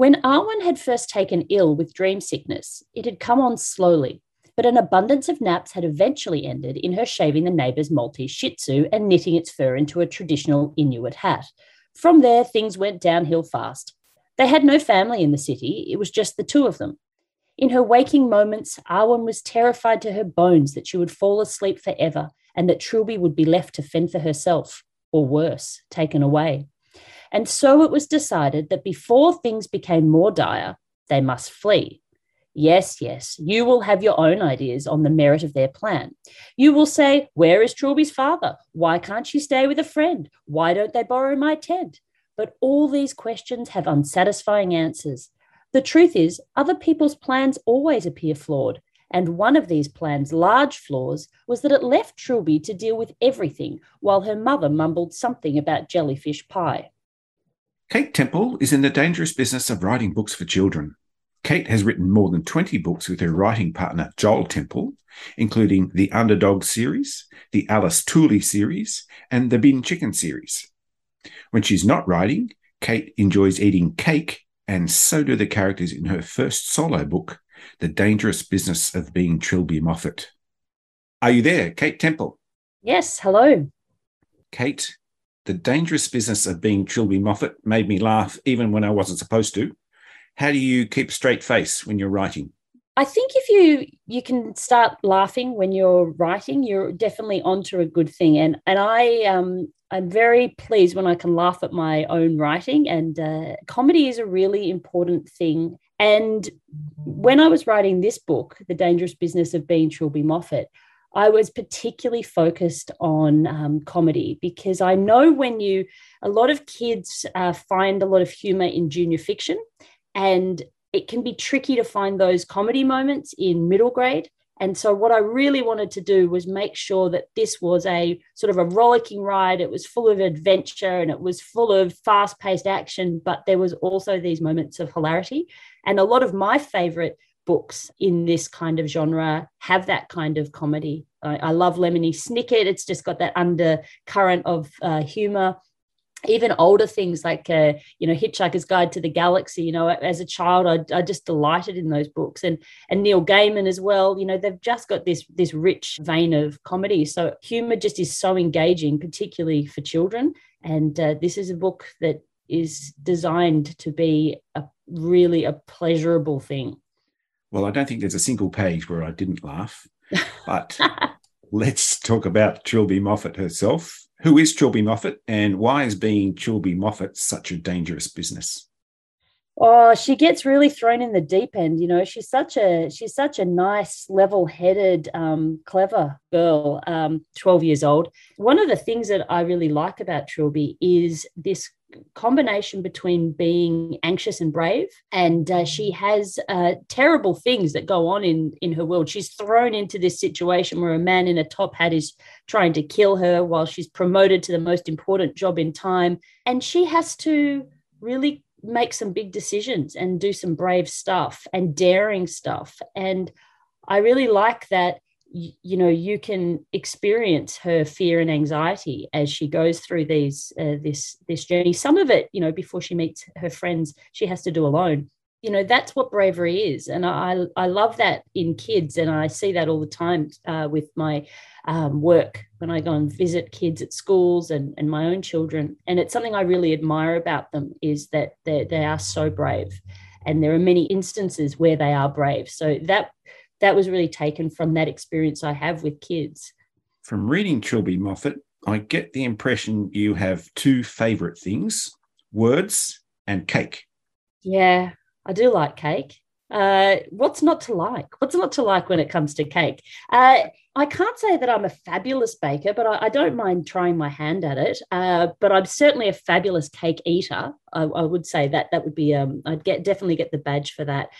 When Arwen had first taken ill with dream sickness, it had come on slowly, but an abundance of naps had eventually ended in her shaving the neighbour's Maltese Shih Tzu and knitting its fur into a traditional Inuit hat. From there, things went downhill fast. They had no family in the city, it was just the two of them. In her waking moments, Arwen was terrified to her bones that she would fall asleep forever and that Trilby would be left to fend for herself, or worse, taken away. And so it was decided that before things became more dire, they must flee. Yes, yes, you will have your own ideas on the merit of their plan. You will say, Where is Trilby's father? Why can't she stay with a friend? Why don't they borrow my tent? But all these questions have unsatisfying answers. The truth is, other people's plans always appear flawed. And one of these plans' large flaws was that it left Trilby to deal with everything while her mother mumbled something about jellyfish pie. Kate Temple is in the dangerous business of writing books for children. Kate has written more than 20 books with her writing partner, Jol Temple, including the Underdog series, the Alice Tooley series, and the Bin Chicken series. When she's not writing, Kate enjoys eating cake, and so do the characters in her first solo book, The Dangerous Business of Being Trilby Moffat. Are you there, Kate Temple? Yes, hello. Kate, the dangerous business of being Trilby Moffat made me laugh even when I wasn't supposed to. How do you keep straight face when you're writing? I think if you you can start laughing when you're writing, you're definitely onto a good thing. And and I um I'm very pleased when I can laugh at my own writing. And uh, comedy is a really important thing. And when I was writing this book, The Dangerous Business of Being Trilby Moffat, I was particularly focused on um, comedy because I know when you, a lot of kids uh, find a lot of humor in junior fiction, and it can be tricky to find those comedy moments in middle grade. And so, what I really wanted to do was make sure that this was a sort of a rollicking ride. It was full of adventure and it was full of fast paced action, but there was also these moments of hilarity. And a lot of my favorite books in this kind of genre have that kind of comedy. I, I love Lemony Snicket. It's just got that undercurrent of uh, humor. Even older things like, uh, you know, Hitchhiker's Guide to the Galaxy. You know, as a child, I, I just delighted in those books, and and Neil Gaiman as well. You know, they've just got this this rich vein of comedy. So humor just is so engaging, particularly for children. And uh, this is a book that is designed to be a really a pleasurable thing. Well, I don't think there's a single page where I didn't laugh. But let's talk about Trilby Moffat herself. Who is Trilby Moffat and why is being Trilby Moffat such a dangerous business? Oh, she gets really thrown in the deep end. You know, she's such a she's such a nice, level-headed, um, clever girl. Um, Twelve years old. One of the things that I really like about Trilby is this combination between being anxious and brave and uh, she has uh, terrible things that go on in in her world she's thrown into this situation where a man in a top hat is trying to kill her while she's promoted to the most important job in time and she has to really make some big decisions and do some brave stuff and daring stuff. And i really like that you, know you can experience her fear and anxiety as she goes through these uh, this this journey. Some of it you know before she meets her friends she has to do alone you know that's what bravery is and i i love that in kids and i see that all the time uh, with my um, work when i go and visit kids at schools and, and my own children and it's something i really admire about them is that they, they are so brave and there are many instances where they are brave so that that was really taken from that experience I have with kids. From reading Trilby Moffat, I get the impression you have two favorite things words and cake. Yeah, I do like cake. Uh, what's not to like? What's not to like when it comes to cake? Uh, I can't say that I'm a fabulous baker, but I, I don't mind trying my hand at it. Uh, but I'm certainly a fabulous cake eater. I, I, would say that that would be um, I'd get definitely get the badge for that.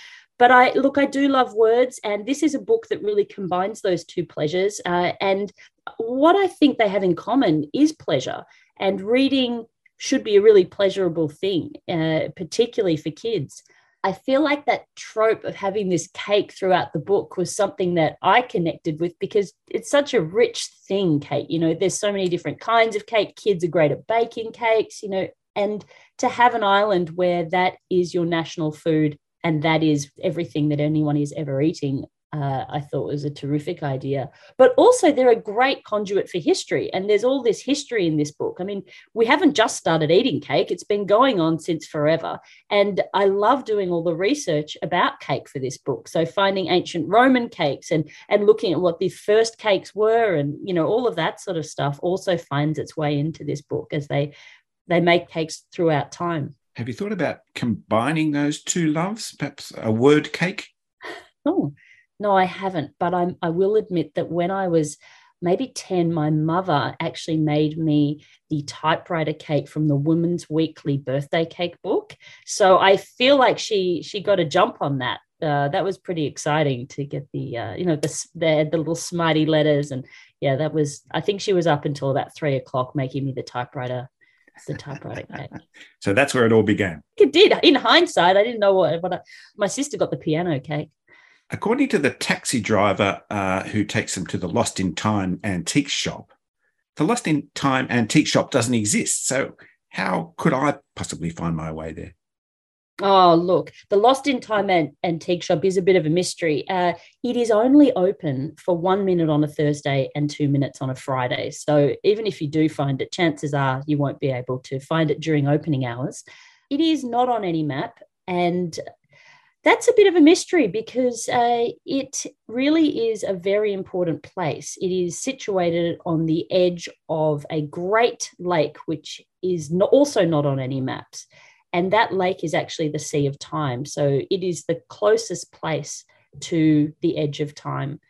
but I look, I do love words, and this is a book that really combines those two pleasures. Uh, and what I think they have in common is pleasure, and reading should be a really pleasurable thing, uh, particularly for kids. I feel like that trope of having this cake throughout the book was something that I connected with because it's such a rich thing, Kate. You know, there's so many different kinds of cake. Kids are great at baking cakes, you know, and to have an island where that is your national food and that is everything that anyone is ever eating uh, I thought was a terrific idea. But also, they're a great conduit for history. And there's all this history in this book. I mean, we haven't just started eating cake, it's been going on since forever. And I love doing all the research about cake for this book. So, finding ancient Roman cakes and, and looking at what the first cakes were, and, you know, all of that sort of stuff also finds its way into this book as they they make cakes throughout time. Have you thought about combining those two loves, perhaps a word cake? Oh, no, I haven't. But I'm, I will admit that when I was maybe 10, my mother actually made me the typewriter cake from the Women's Weekly birthday cake book. So I feel like she she got a jump on that. Uh, that was pretty exciting to get the uh, you know the, the the little smarty letters and yeah that was I think she was up until about three o'clock making me the typewriter the typewriter cake. so that's where it all began. It did. In hindsight, I didn't know what, but I, my sister got the piano cake. According to the taxi driver uh, who takes them to the Lost in Time antique shop, the Lost in Time antique shop doesn't exist. So, how could I possibly find my way there? Oh, look, the Lost in Time antique shop is a bit of a mystery. Uh, it is only open for one minute on a Thursday and two minutes on a Friday. So, even if you do find it, chances are you won't be able to find it during opening hours. It is not on any map. And that's a bit of a mystery because uh, it really is a very important place. It is situated on the edge of a great lake, which is not, also not on any maps. And that lake is actually the Sea of Time. So it is the closest place to the edge of time.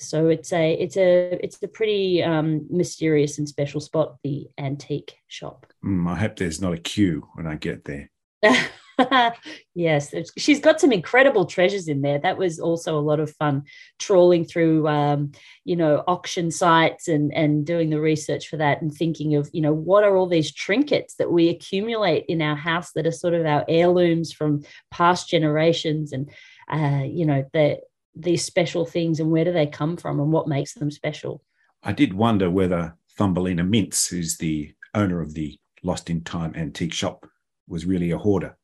So it's a it's a it's a pretty um, mysterious and special spot, the antique shop. Mm, I hope there's not a queue when I get there. yes, she's got some incredible treasures in there. That was also a lot of fun trawling through, um, you know, auction sites and and doing the research for that and thinking of, you know, what are all these trinkets that we accumulate in our house that are sort of our heirlooms from past generations, and uh, you know, the these special things and where do they come from and what makes them special. I did wonder whether Thumbelina Mintz, who's the owner of the Lost in Time antique shop, was really a hoarder.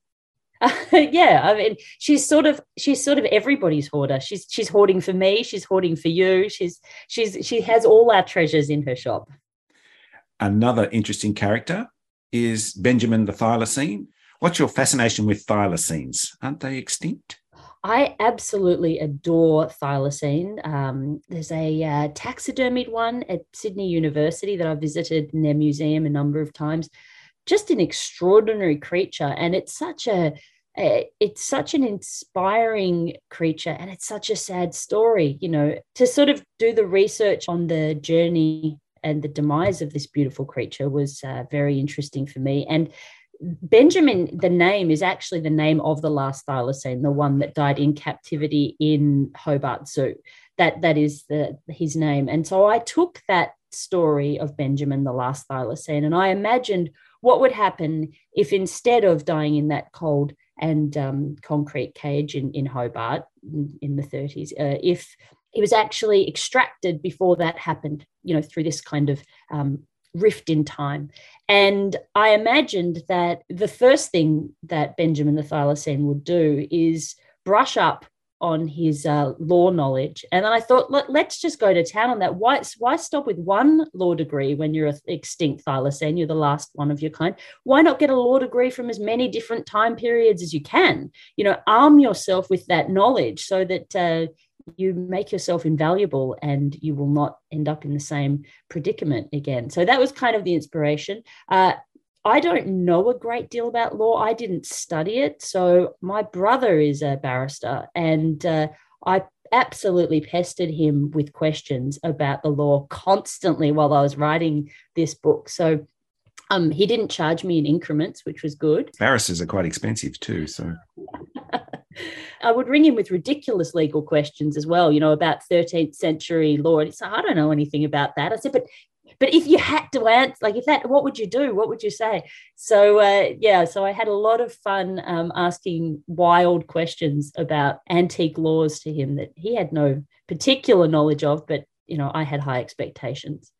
yeah, I mean, she's sort of she's sort of everybody's hoarder. She's she's hoarding for me. She's hoarding for you. She's she's she has all our treasures in her shop. Another interesting character is Benjamin the thylacine. What's your fascination with thylacines? Aren't they extinct? I absolutely adore thylacine. Um, there's a uh, taxidermied one at Sydney University that I visited in their museum a number of times just an extraordinary creature and it's such a, it's such an inspiring creature and it's such a sad story you know to sort of do the research on the journey and the demise of this beautiful creature was uh, very interesting for me and Benjamin, the name is actually the name of the last thylacine, the one that died in captivity in Hobart Zoo. That that is the his name. And so I took that story of Benjamin, the last thylacine, and I imagined what would happen if instead of dying in that cold and um, concrete cage in, in Hobart in, in the 30s, uh, if he was actually extracted before that happened, you know, through this kind of um, rift in time. And I imagined that the first thing that Benjamin the Thylacine would do is brush up on his uh, law knowledge. And then I thought, Let, us just go to town on that. Why, why stop with one law degree when you're an extinct thylacine? You're the last one of your kind. Why not get a law degree from as many different time periods as you can? You know, arm yourself with that knowledge so that uh, you make yourself invaluable and you will not end up in the same predicament again. So that was kind of the inspiration. Uh, I don't know a great deal about law. I didn't study it. So my brother is a barrister, and uh, I absolutely pestered him with questions about the law constantly while I was writing this book. So um, he didn't charge me in increments, which was good. Barristers are quite expensive too. So I would ring him with ridiculous legal questions as well, you know, about 13th century law. And he's like, I don't know anything about that. I said, but but if you had to answer, like if that, what would you do? What would you say? So uh, yeah, so I had a lot of fun um, asking wild questions about antique laws to him that he had no particular knowledge of, but you know, I had high expectations.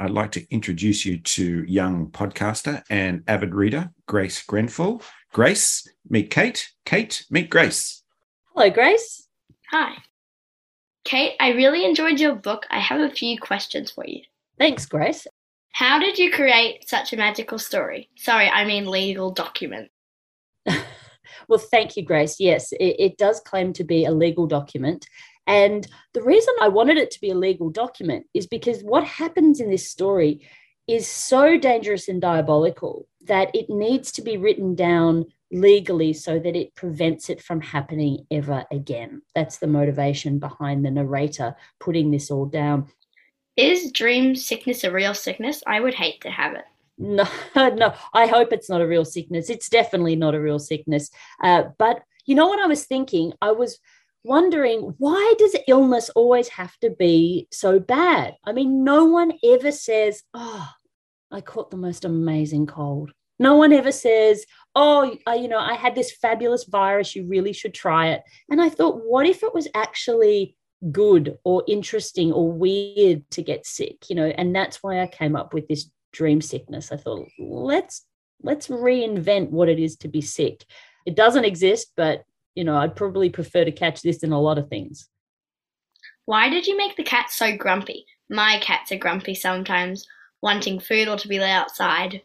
I'd like to introduce you to young podcaster and avid reader, Grace Grenfell. Grace, meet Kate. Kate, meet Grace. Hello, Grace. Hi. Kate, I really enjoyed your book. I have a few questions for you. Thanks, Grace. How did you create such a magical story? Sorry, I mean legal document. well, thank you, Grace. Yes, it, it does claim to be a legal document. And the reason I wanted it to be a legal document is because what happens in this story is so dangerous and diabolical that it needs to be written down legally so that it prevents it from happening ever again. That's the motivation behind the narrator putting this all down. Is dream sickness a real sickness? I would hate to have it. No, no, I hope it's not a real sickness. It's definitely not a real sickness. Uh, but you know what I was thinking? I was wondering why does illness always have to be so bad? I mean, no one ever says, "Oh, I caught the most amazing cold." No one ever says, "Oh, I, you know, I had this fabulous virus. You really should try it." And I thought, what if it was actually good or interesting or weird to get sick? You know, and that's why I came up with this dream sickness. I thought, let's let's reinvent what it is to be sick. It doesn't exist, but you know, I'd probably prefer to catch this than a lot of things. Why did you make the cat so grumpy? My cats are grumpy sometimes, wanting food or to be let outside.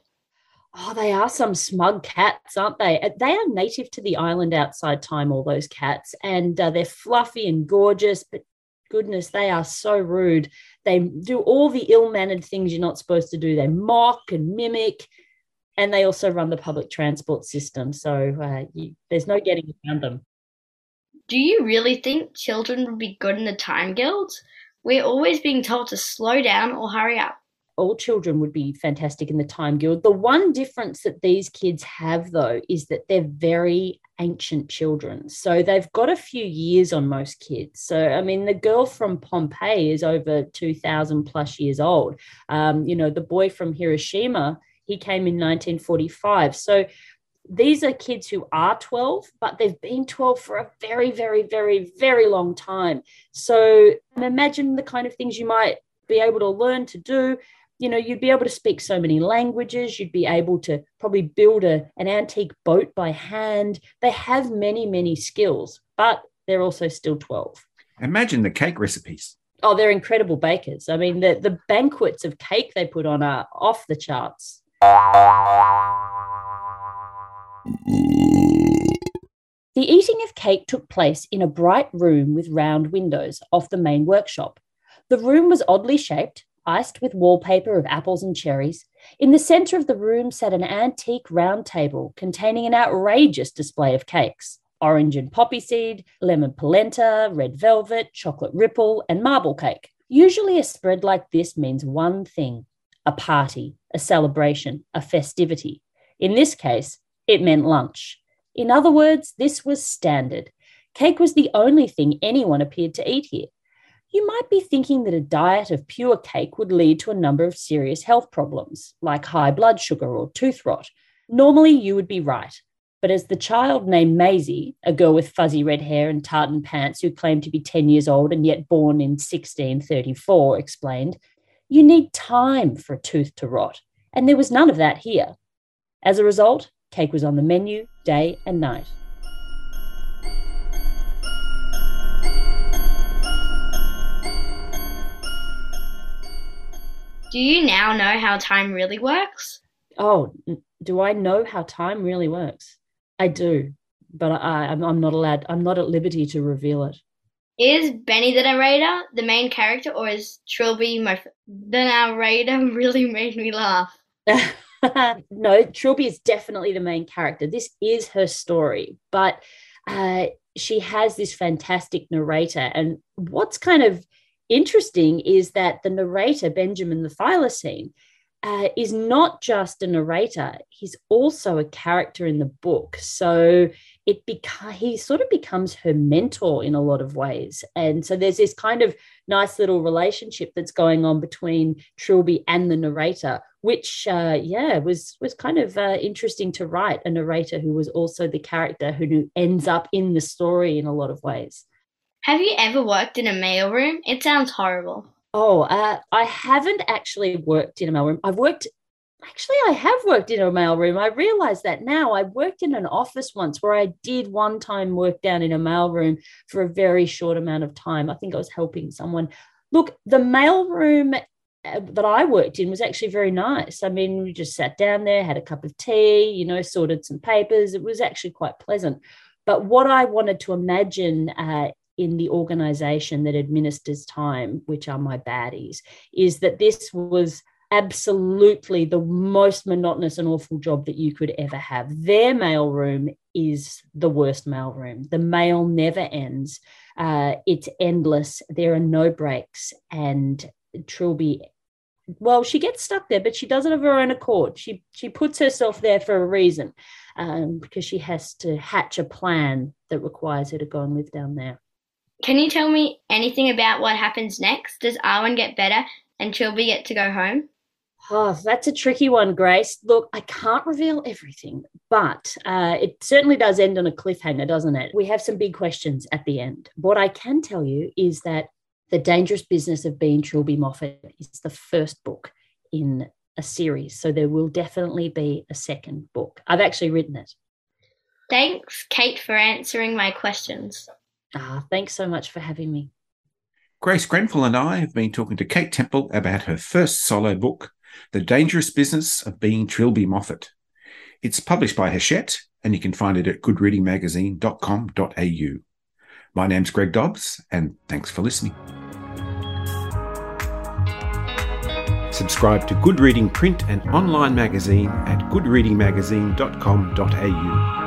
Oh, they are some smug cats, aren't they? Uh, they are native to the island outside time, all those cats, and uh, they're fluffy and gorgeous, but goodness, they are so rude. They do all the ill mannered things you're not supposed to do. They mock and mimic and they also run the public transport system. So uh, you, there's no getting around them. Do you really think children would be good in the time guilds? We're always being told to slow down or hurry up. All children would be fantastic in the time guild. The one difference that these kids have, though, is that they're very ancient children. So they've got a few years on most kids. So, I mean, the girl from Pompeii is over 2,000 plus years old. Um, you know, the boy from Hiroshima he came in 1945. So these are kids who are 12, but they've been 12 for a very, very, very, very long time. So imagine the kind of things you might be able to learn to do. You know, you'd be able to speak so many languages. You'd be able to probably build a, an antique boat by hand. They have many, many skills, but they're also still 12. Imagine the cake recipes. Oh, they're incredible bakers. I mean, the, the banquets of cake they put on are off the charts. The eating of cake took place in a bright room with round windows off the main workshop. The room was oddly shaped, iced with wallpaper of apples and cherries. In the centre of the room sat an antique round table containing an outrageous display of cakes orange and poppy seed, lemon polenta, red velvet, chocolate ripple, and marble cake. Usually, a spread like this means one thing a party, a celebration, a festivity. In this case, it meant lunch. In other words, this was standard. Cake was the only thing anyone appeared to eat here. You might be thinking that a diet of pure cake would lead to a number of serious health problems, like high blood sugar or tooth rot. Normally, you would be right. But as the child named Maisie, a girl with fuzzy red hair and tartan pants who claimed to be 10 years old and yet born in 1634, explained, you need time for a tooth to rot, and there was none of that here. As a result, cake was on the menu day and night. Do you now know how time really works? Oh, do I know how time really works? I do, but I, I'm, I'm not allowed, I'm not at liberty to reveal it. Is Benny the narrator the main character, or is Trilby my f- the narrator? Really made me laugh. no, Trilby is definitely the main character. This is her story, but uh, she has this fantastic narrator. And what's kind of interesting is that the narrator, Benjamin the Thylacine, uh, is not just a narrator, he's also a character in the book. So it beca- he sort of becomes her mentor in a lot of ways. And so there's this kind of nice little relationship that's going on between Trilby and the narrator, which uh, yeah was was kind of uh, interesting to write a narrator who was also the character who ends up in the story in a lot of ways. Have you ever worked in a mailroom? It sounds horrible. Oh, uh, I haven't actually worked in a mailroom. I've worked Actually, I have worked in a mailroom. I realize that now. I worked in an office once where I did one time work down in a mailroom for a very short amount of time. I think I was helping someone. Look, the mailroom uh, that I worked in was actually very nice. I mean, we just sat down there, had a cup of tea, you know, sorted some papers. It was actually quite pleasant. But what I wanted to imagine uh, in the organization that administers time, which are my baddies, is that this was absolutely the most monotonous and awful job that you could ever have. Their mailroom is the worst mailroom. The mail never ends. Uh, it's endless. There are no breaks. And Trilby, well, she gets stuck there, but she does it of her own accord. She she puts herself there for a reason, um, because she has to hatch a plan that requires her to go and live down there. Can you tell me anything about what happens next? Does Arwen get better and Trilby get to go home? Oh, that's a tricky one, Grace. Look, I can't reveal everything, but uh, it certainly does end on a cliffhanger, doesn't it? We have some big questions at the end. What I can tell you is that The Dangerous Business of Being Trilby Moffat is the first book in a series. So there will definitely be a second book. I've actually written it. Thanks, Kate, for answering my questions. Ah, thanks so much for having me. Grace Grenfell and I have been talking to Kate Temple about her first solo book, the Dangerous Business of Being Trilby Moffat. It's published by Hachette, and you can find it at goodreadingmagazine.com.au. My name's Greg Dobbs, and thanks for listening. Subscribe to Good Reading print and online magazine at goodreadingmagazine.com.au.